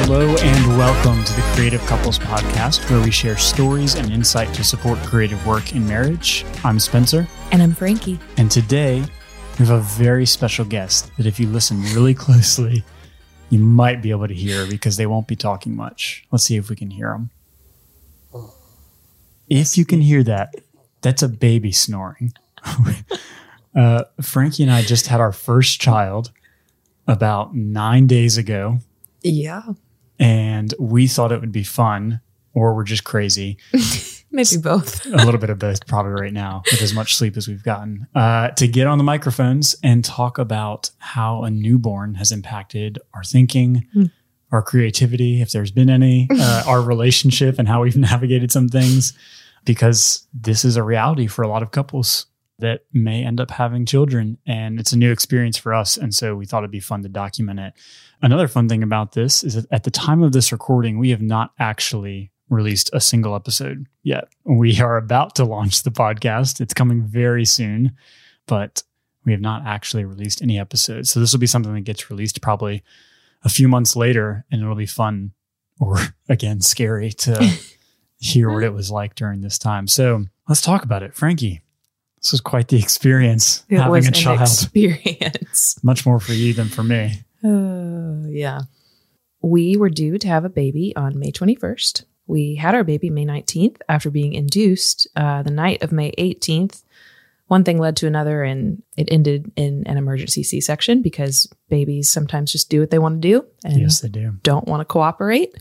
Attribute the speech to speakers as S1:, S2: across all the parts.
S1: Hello and welcome to the Creative Couples Podcast, where we share stories and insight to support creative work in marriage. I'm Spencer,
S2: And I'm Frankie.
S1: and today we have a very special guest that, if you listen really closely, you might be able to hear because they won't be talking much. Let's see if we can hear them. If you can hear that, that's a baby snoring. uh, Frankie and I just had our first child about nine days ago
S2: Yeah.
S1: and we thought it would be fun or we're just crazy
S2: Maybe both.
S1: a little bit of both probably right now with as much sleep as we've gotten uh, to get on the microphones and talk about how a newborn has impacted our thinking our creativity if there's been any uh, our relationship and how we've navigated some things because this is a reality for a lot of couples that may end up having children and it's a new experience for us and so we thought it'd be fun to document it. Another fun thing about this is that at the time of this recording we have not actually released a single episode yet. We are about to launch the podcast. It's coming very soon but we have not actually released any episodes. So this will be something that gets released probably a few months later and it'll be fun or again scary to hear what it was like during this time so let's talk about it frankie this was quite the experience
S2: It
S1: having
S2: was
S1: a
S2: an
S1: child.
S2: experience.
S1: Much more for you than for me.
S2: Uh, yeah. We were due to have a baby on May 21st. We had our baby May 19th after being induced uh, the night of May 18th. One thing led to another, and it ended in an emergency C section because babies sometimes just do what they want to do and
S1: yes, they do.
S2: don't want to cooperate.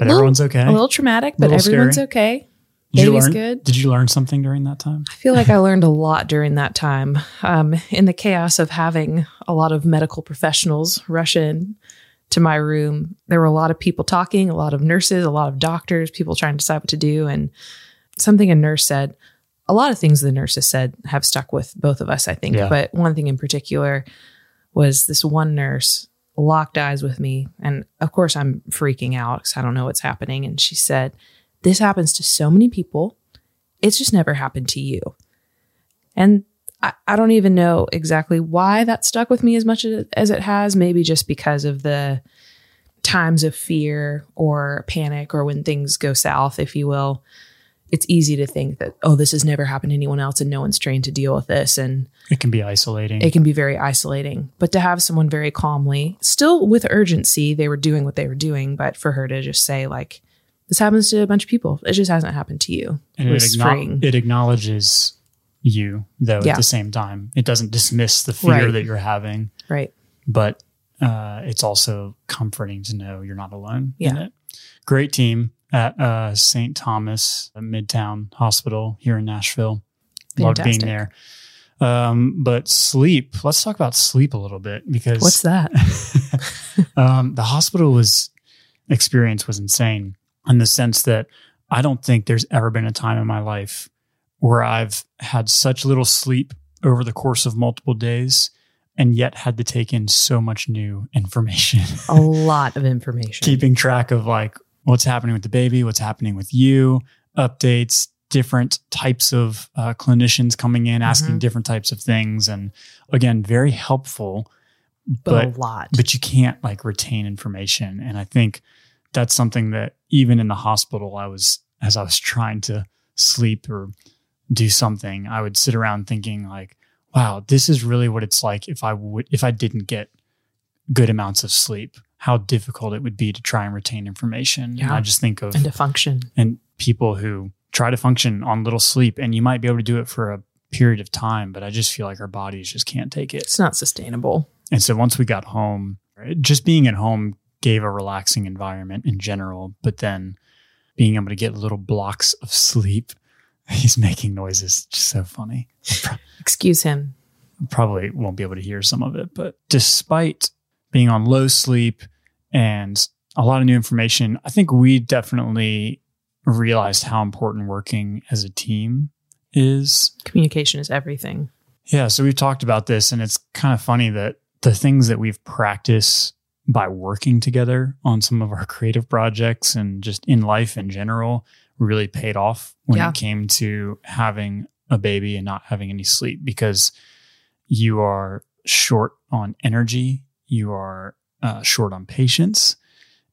S1: But
S2: little-
S1: everyone's okay.
S2: A little traumatic, but
S1: Little
S2: everyone's
S1: scary.
S2: okay.
S1: did you
S2: baby's
S1: learn?
S2: good.
S1: Did you learn something during that time?
S2: I feel like I learned a lot during that time. Um, in the chaos of having a lot of medical professionals rush in to my room, there were a lot of people talking, a lot of nurses, a lot of doctors, people trying to decide what to do. And something a nurse said, a lot of things the nurses said have stuck with both of us, I think.
S1: Yeah.
S2: But one thing in particular was this one nurse locked eyes with me. And of course, I'm freaking out because I don't know what's happening. And she said, This happens to so many people. It's just never happened to you. And I, I don't even know exactly why that stuck with me as much as, as it has. Maybe just because of the times of fear or panic or when things go south, if you will. It's easy to think that, oh, this has never happened to anyone else and no one's trained to deal with this. And
S1: It can be isolating.
S2: it can be very isolating. But to have someone very calmly, still with urgency, they were doing what they were doing, but for her to just say, like, this happens to a bunch of people. It just hasn't happened to you.
S1: and
S2: It
S1: it,
S2: was
S1: acknow-
S2: freeing.
S1: it acknowledges you, though,
S2: Yeah.
S1: at the same time. It doesn't dismiss the fear
S2: Right.
S1: that you're having,
S2: right.
S1: but uh, it's also comforting to know you're not alone in
S2: Yeah.
S1: it. Great team at uh, St. Thomas Midtown Hospital here in Nashville. Loved being there. Um, but sleep, let's talk about sleep a little bit because
S2: What's that?
S1: um, the hospital was experience was insane in the sense that I don't think there's ever been a time in my life where I've had such little sleep over the course of multiple days and yet had to take in so much new information.
S2: a lot of information.
S1: Keeping track of like what's happening with the baby, what's happening with you, updates, different types of uh, clinicians coming in, asking
S2: Mhm.
S1: different types of things. And again, very helpful
S2: but,
S1: but-
S2: a lot.
S1: but you can't like retain information and i think that's something that even in the hospital i was as i was trying to sleep or do something i would sit around thinking like wow this is really what it's like if i would if i didn't get good amounts of sleep how difficult it would be to try and retain information and
S2: Yeah.
S1: i just think of
S2: and to function.
S1: and people who try to function on little sleep and you might be able to do it for a period of time but i just feel like our bodies just can't take it
S2: It's not sustainable.
S1: and so once we got home, just being at home gave a relaxing environment in general. But then being able to get little blocks of sleep, he's making noises, just so funny.
S2: Excuse him.
S1: Probably won't be able to hear some of it. But despite being on low sleep and a lot of new information, I think we definitely realized how important working as a team is.
S2: Communication is everything.
S1: Yeah, so we've talked about this, and it's kind of funny that the things that we've practiced by working together on some of our creative projects and just in life in general really paid off when
S2: Yeah.
S1: it came to having a baby and not having any sleep because you are short on energy, you are uh, short on patience,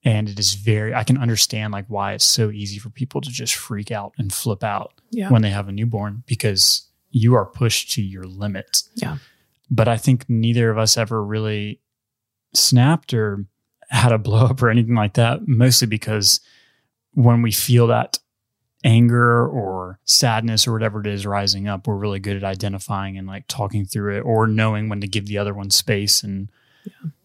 S1: and it is very. I can understand like why it's so easy for people to just freak out and flip out
S2: Yeah.
S1: when they have a newborn because you are pushed to your limit.
S2: Yeah.
S1: But I think neither of us ever really snapped or had a blow up or anything like that, mostly because when we feel that anger or sadness or whatever it is rising up, we're really good at identifying and like talking through it or knowing when to give the other one space and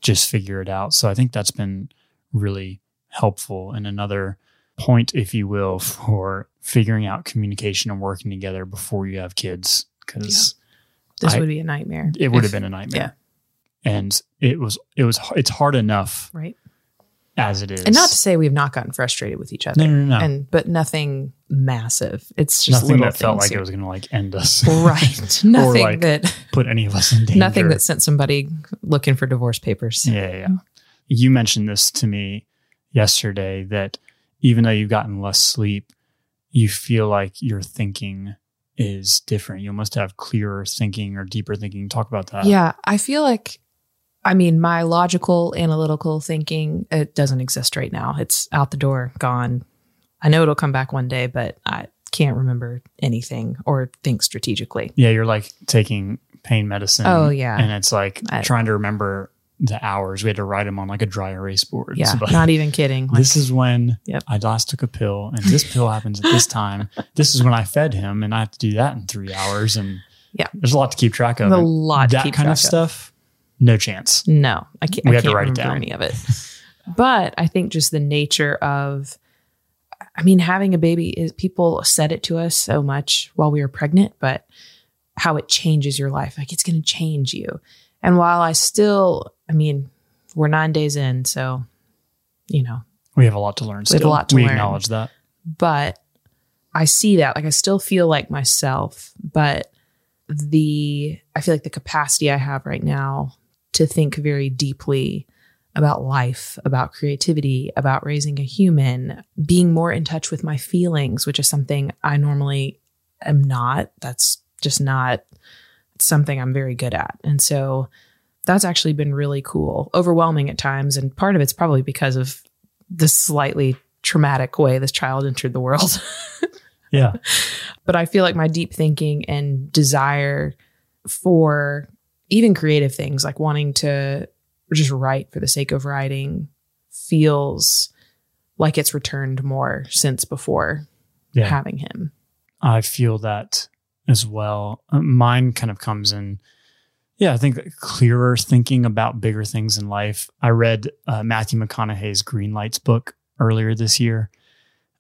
S1: just figure it out. So I think that's been really helpful and another point, if you will, for figuring out communication and working together before you have kids. Because
S2: This
S1: I-
S2: would be a nightmare.
S1: it would have been a nightmare. And it was, it was, it's hard enough
S2: right.
S1: As it is.
S2: And not to say we've not gotten frustrated with each other.
S1: no, no, no, no.
S2: And but nothing massive. It's just
S1: Nothing
S2: little
S1: that felt like
S2: here.
S1: it was going to like end us.
S2: right. Nothing
S1: like,
S2: that
S1: Put any of us in danger.
S2: nothing that sent somebody looking for divorce papers.
S1: Yeah, yeah. You mentioned this to me yesterday that even though you've gotten less sleep, you feel like your thinking is different. You almost have clearer thinking or deeper thinking. Talk about that.
S2: Yeah, I feel like I mean my logical analytical thinking it doesn't exist right now. It's out the door, gone. I know it'll come back one day, but I can't remember anything or think strategically.
S1: Yeah, you're like taking pain medicine.
S2: Oh, yeah.
S1: And it's like
S2: I-
S1: trying to remember the hours. We had to write them on like a dry erase board.
S2: Yeah,
S1: So, like,
S2: not even kidding. Like,
S1: this is when
S2: Yep.
S1: I last took a pill, and this pill happens at this time. This is when I fed him, and I have to do that in three hours. And
S2: Yeah.
S1: there's a lot to keep track of.
S2: a lot to
S1: that kind of stuff, no chance.
S2: No, I can't.
S1: We
S2: I
S1: had to
S2: can't
S1: write it down.
S2: any of it. But I think just the nature of, I mean, having a baby is people said it to us so much while we were pregnant, but how it changes your life, like it's going to change you. And while I still, I mean, we're nine days in, so you know,
S1: We have a lot to learn.
S2: We have a lot to
S1: we
S2: learn.
S1: acknowledge that.
S2: but I see that. Like I still feel like myself, but the I feel like the capacity I have right now to think very deeply about life, about creativity, about raising a human, being more in touch with my feelings, which is something I normally am not. That's just not something I'm very good at. And so that's actually been really cool, overwhelming at times. And part of it's probably because of the slightly traumatic way this child entered the world.
S1: Yeah.
S2: but I feel like my deep thinking and desire for even creative things like wanting to just write for the sake of writing feels like it's returned more since before
S1: Yeah.
S2: having him.
S1: I feel that as well. Uh, Mine kind of comes in, yeah, I think clearer thinking about bigger things in life. I read uh, Matthew McConaughey's Greenlights book earlier this year,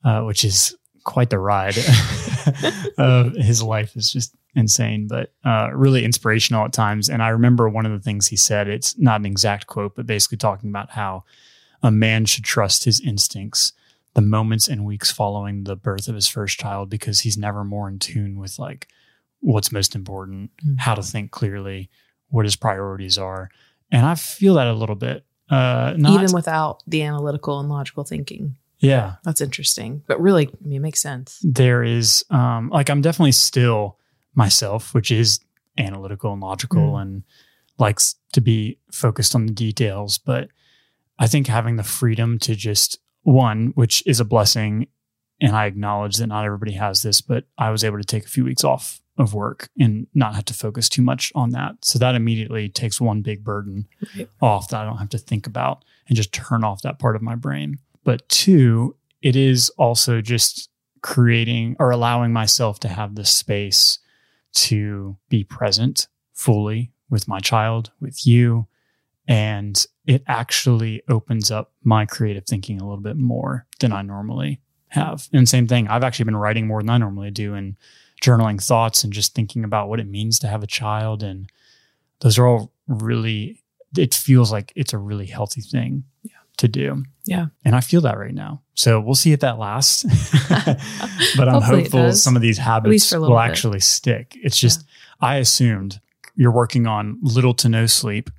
S1: uh, which is quite the ride. uh, his life is just insane, but uh, really inspirational at times. And I remember one of the things he said, it's not an exact quote, but basically talking about how a man should trust his instincts the moments and weeks following the birth of his first child because he's never more in tune with like what's most important,
S2: Mm.
S1: how to think clearly, what his priorities are. And I feel that a little bit. Uh not,
S2: Even without the analytical and logical thinking.
S1: yeah.
S2: That's interesting. But really, I mean, it makes sense.
S1: There is um like I'm definitely still myself, which is analytical and logical
S2: Mm.
S1: and likes to be focused on the details. But I think having the freedom to just one, which is a blessing, and I acknowledge that not everybody has this, but I was able to take a few weeks off of work and not have to focus too much on that. So that immediately takes one big burden
S2: Right.
S1: off that I don't have to think about and just turn off that part of my brain. But two, it is also just creating or allowing myself to have the space to be present fully with my child, with you. And it actually opens up my creative thinking a little bit more than I normally have. And same thing, I've actually been writing more than I normally do and journaling thoughts and just thinking about what it means to have a child. And those are all really, it feels like it's a really healthy thing to do.
S2: Yeah.
S1: And I feel that right now. So we'll see if that lasts. but I'm hopeful some of these habits will
S2: bit.
S1: actually stick. It's just, I assumed you're working on little to no sleep.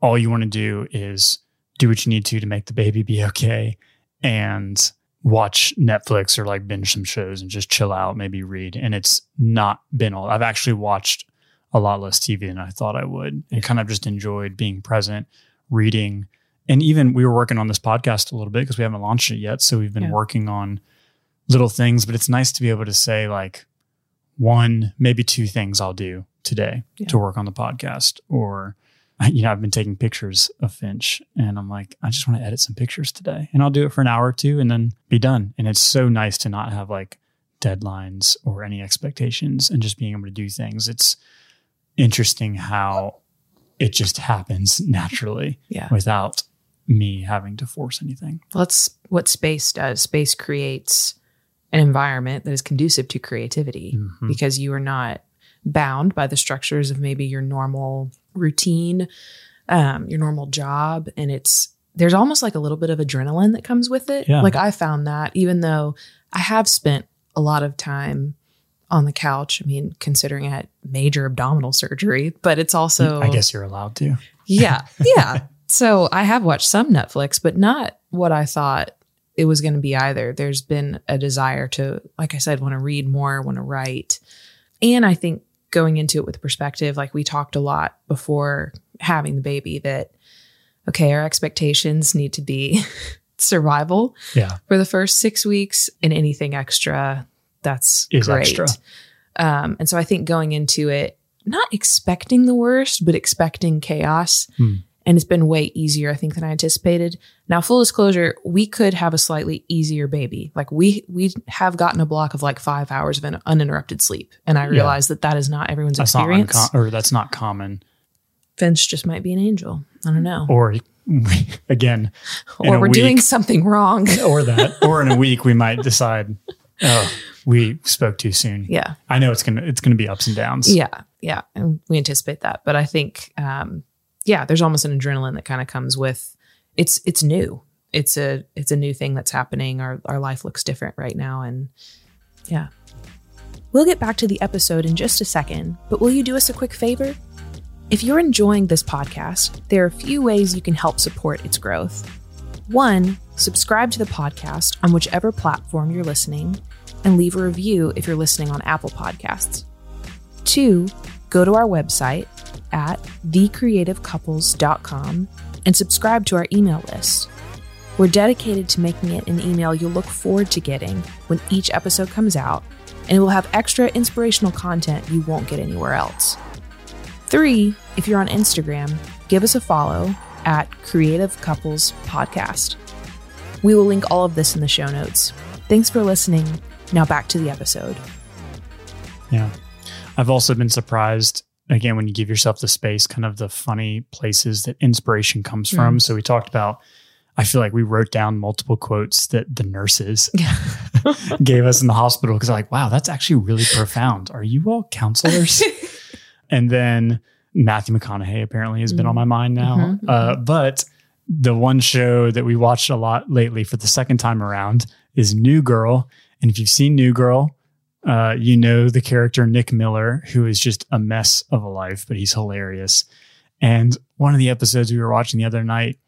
S1: All you want to do is do what you need to to make the baby be okay and watch Netflix or like binge some shows and just chill out, maybe read. And it's not been all. I've actually watched a lot less TV than I thought I would, and kind of just enjoyed being present, reading, and even we were working on this podcast a little bit because we haven't launched it yet. So we've been
S2: Yeah.
S1: working on little things, but it's nice to be able to say like one, maybe two things I'll do today
S2: Yeah.
S1: to work on the podcast, or you know, I've been taking pictures of Finch and I'm like, I just want to edit some pictures today. And I'll do it for an hour or two and then be done. And it's so nice to not have like deadlines or any expectations and just being able to do things. It's interesting how it just happens naturally
S2: Yeah.
S1: without me having to force anything.
S2: Well, that's what space does. Space creates an environment that is conducive to creativity
S1: Mhm.
S2: because you are not bound by the structures of maybe your normal routine, um, your normal job. And it's, there's almost like a little bit of adrenaline that comes with it.
S1: Yeah.
S2: Like I found that even though I have spent a lot of time on the couch, I mean, considering I had major abdominal surgery, but it's also,
S1: I guess you're allowed to.
S2: yeah. Yeah. so I have watched some Netflix, but not what I thought it was going to be either. There's been a desire to, like I said, want to read more, want to write. And I think going into it with perspective, like we talked a lot before having the baby, that, okay, our expectations need to be survival
S1: Yeah.
S2: for the first six weeks and anything extra, that's
S1: Is
S2: great.
S1: extra.
S2: Um, and so I think going into it, not expecting the worst, but expecting chaos.
S1: Hmm.
S2: And it's been way easier, I think, than I anticipated. Now, full disclosure, we could have a slightly easier baby. Like we we have gotten a block of like five hours of an uninterrupted sleep, and I
S1: Yeah.
S2: realize that that is not everyone's
S1: That's not
S2: experience.
S1: unco- or that's not common.
S2: Finch just might be an angel. I don't know,
S1: Or again,
S2: or we're doing something wrong.
S1: or that, or in a week we might decide, oh, we spoke too soon.
S2: yeah,
S1: I know it's gonna it's gonna be ups and downs.
S2: Yeah, yeah, and we anticipate that. But I think, um, yeah, there's almost an adrenaline that kind of comes with it's it's new. It's a it's a new thing that's happening. Our our life looks different right now, and yeah. We'll get back to the episode in just a second, but will you do us a quick favor? If you're enjoying this podcast, there are a few ways you can help support its growth. One, subscribe to the podcast on whichever platform you're listening, and leave a review if you're listening on Apple Podcasts. Two, go to our website at thecreativecouples.com and subscribe to our email list. We're dedicated to making it an email you'll look forward to getting when each episode comes out, and it will have extra inspirational content you won't get anywhere else. Three, if you're on Instagram, give us a follow at Creative Couples Podcast. We will link all of this in the show notes. Thanks for listening. Now back to the episode.
S1: Yeah. I've also been surprised again when you give yourself the space, kind of the funny places that inspiration comes from. So we talked about I feel like we wrote down multiple quotes that the nurses gave us in the hospital because I'm like, wow, that's actually really profound. Are you all counselors? and then Matthew McConaughey apparently has been on my mind now.
S2: Mhm,
S1: Uh, but the one show that we watched a lot lately for the second time around is New Girl. And if you've seen New Girl, uh, you know the character Nick Miller, who is just a mess of a life, but he's hilarious. And one of the episodes we were watching the other night,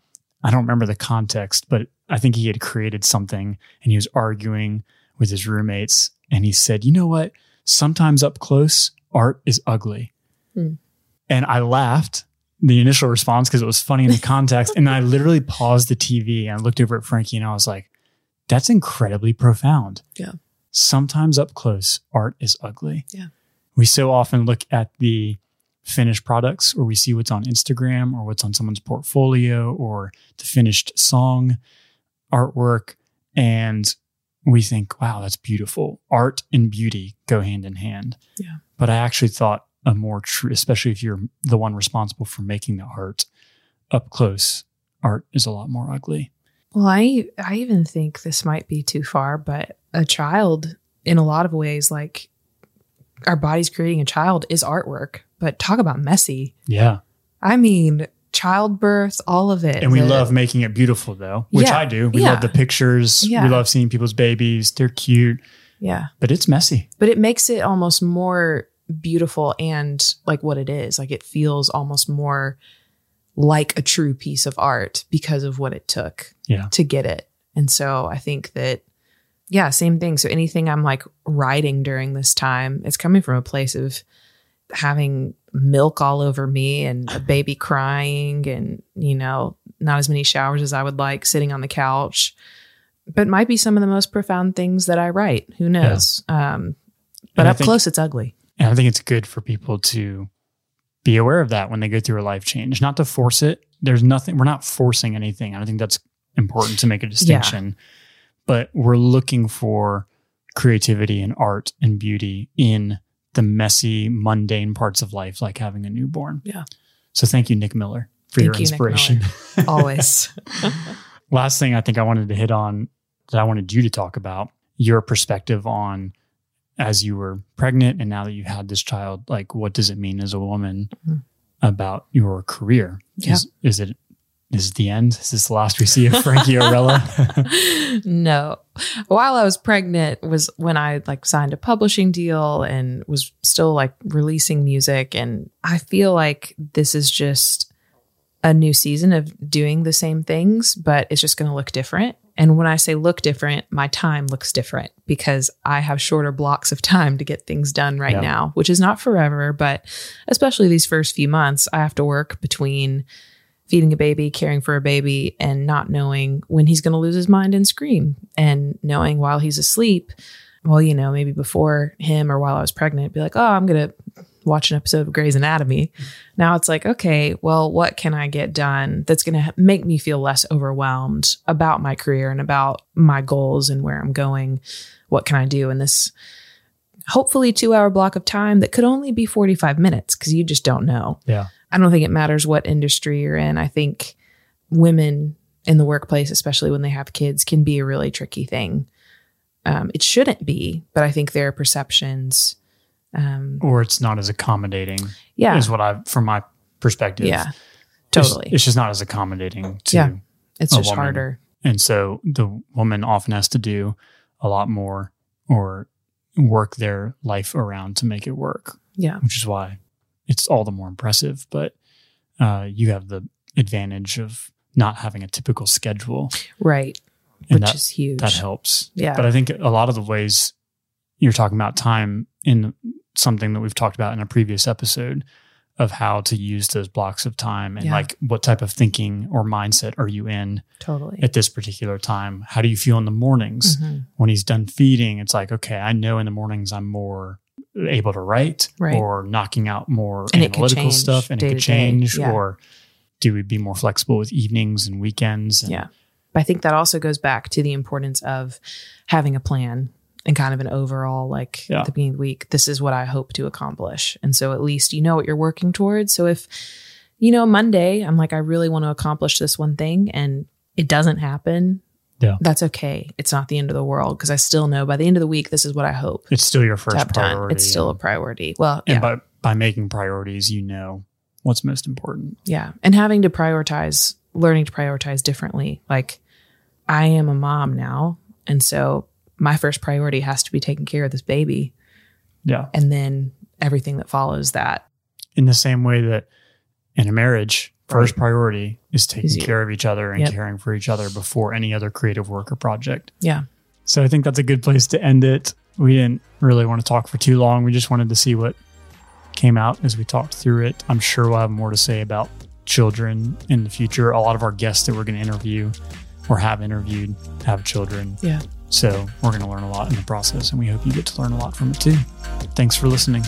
S1: I don't remember the context, but I think he had created something and he was arguing with his roommates. And he said, You know what? Sometimes up close, art is ugly.
S2: Hmm.
S1: And I laughed, the initial response, because it was funny in the context. and I literally paused the TV and I looked over at Frankie and I was like, That's incredibly profound.
S2: Yeah.
S1: Sometimes up close, art is ugly.
S2: Yeah.
S1: We so often look at the finished products or we see what's on Instagram or what's on someone's portfolio or the finished song artwork and we think wow that's beautiful art and beauty go hand in hand
S2: Yeah.
S1: but i actually thought a more true especially if you're the one responsible for making the art up close art is a lot more ugly
S2: Well, I I even think this might be too far, but a child in a lot of ways like our body's creating a child is artwork, but talk about messy.
S1: yeah
S2: I mean, childbirth, all of it.
S1: and we
S2: The-
S1: love making it beautiful though which
S2: Yeah.
S1: i do we
S2: Yeah.
S1: love the pictures
S2: Yeah.
S1: we love seeing people's babies they're cute
S2: Yeah.
S1: but it's messy
S2: But it makes it almost more beautiful and like what it is. Like it feels almost more like a true piece of art because of what it took
S1: Yeah.
S2: to get it. And so I think that yeah, same thing. So anything I'm like writing during this time, it's coming from a place of having milk all over me and a baby crying and, you know, not as many showers as I would like sitting on the couch. But might be some of the most profound things that I write. Who knows? Um, but
S1: And
S2: up
S1: think-
S2: close, it's ugly.
S1: And I think it's good for people to be aware of that when they go through a life change, not to force it. There's nothing, we're not forcing anything. I don't think that's important to make a distinction. But we're looking for creativity and art and beauty in the messy, mundane parts of life, like having a newborn.
S2: Yeah.
S1: So thank you, Nick Miller, for your
S2: you,
S1: inspiration.
S2: Always.
S1: Last thing I think I wanted to hit on that I wanted you to talk about your perspective on as you were pregnant and now that you've had this child, like what does it mean as a woman
S2: Mhm.
S1: about your career?
S2: Yeah.
S1: Is, is it is it the end? Is this the last we see of Frankie Orella?
S2: no. While I was pregnant was when I like signed a publishing deal and was still like releasing music and I feel like this is just a new season of doing the same things but it's just going to look different. And when I say look different, my time looks different because I have shorter blocks of time to get things done right
S1: Yeah.
S2: now, which is not forever, but especially these first few months, I have to work between feeding a baby, caring for a baby, and not knowing when he's going to lose his mind and scream, and knowing while he's asleep, well, you know, maybe before him or while I was pregnant, be like, oh, I'm going to watch an episode of Grey's Anatomy. Now it's like, okay, well, what can I get done that's going to make me feel less overwhelmed about my career and about my goals and where I'm going? What can I do in this hopefully two hour block of time that could only be 45 minutes because you just don't know.
S1: yeah.
S2: I don't think it matters what industry you're in. I think women in the workplace, especially when they have kids, can be a really tricky thing. Um, it shouldn't be, but I think there are perceptions. Um,
S1: Or it's not as accommodating
S2: yeah,
S1: is what I from my perspective.
S2: yeah,
S1: It's-
S2: totally.
S1: It's, just not as accommodating to
S2: Yeah. It's just
S1: woman.
S2: harder.
S1: And so the woman often has to do a lot more or work their life around to make it work,
S2: Yeah,
S1: which is why it's all the more impressive. But uh, you have the advantage of not having a typical schedule,
S2: right.
S1: and
S2: Which
S1: that,
S2: is huge.
S1: that helps.
S2: Yeah.
S1: But I think a lot of the ways you're talking about time in something that we've talked about in a previous episode of how to use those blocks of time and
S2: Yeah.
S1: like what type of thinking or mindset are you in
S2: totally.
S1: at this particular time? How do you feel in the mornings?
S2: Mhm.
S1: When he's done feeding, it's like, okay, I know in the mornings I'm more able to write
S2: Right.
S1: or knocking out more
S2: And
S1: analytical stuff and it could change.
S2: Yeah.
S1: Or do we be more flexible with evenings and weekends? And
S2: Yeah. But I think that also goes back to the importance of having a plan and kind of an overall, like
S1: Yeah.
S2: at the beginning of the week, this is what I hope to accomplish. And so at least you know what you're working towards. So if, you know, Monday, I'm like, I really want to accomplish this one thing and it doesn't happen.
S1: Yeah.
S2: That's okay. It's not the end of the world because I still know by the end of the week, this is what I hope
S1: It's still your first
S2: have done.
S1: priority.
S2: It's still a priority. Well,
S1: and
S2: yeah.
S1: by by making priorities, you know what's most important.
S2: Yeah. And having to prioritize, learning to prioritize differently. Like, I am a mom now. And so my first priority has to be taking care of this baby.
S1: Yeah.
S2: And then everything that follows that.
S1: In the same way that in a marriage, first
S2: Right.
S1: priority is taking care of each other and
S2: Yep.
S1: caring for each other before any other creative work or project.
S2: Yeah.
S1: So I think that's a good place to end it. We didn't really want to talk for too long. We just wanted to see what came out as we talked through it. I'm sure we'll have more to say about children in the future. A lot of our guests that we're going to interview or have interviewed have children.
S2: Yeah.
S1: So we're going to learn a lot in the process, and we hope you get to learn a lot from it too. Thanks for listening.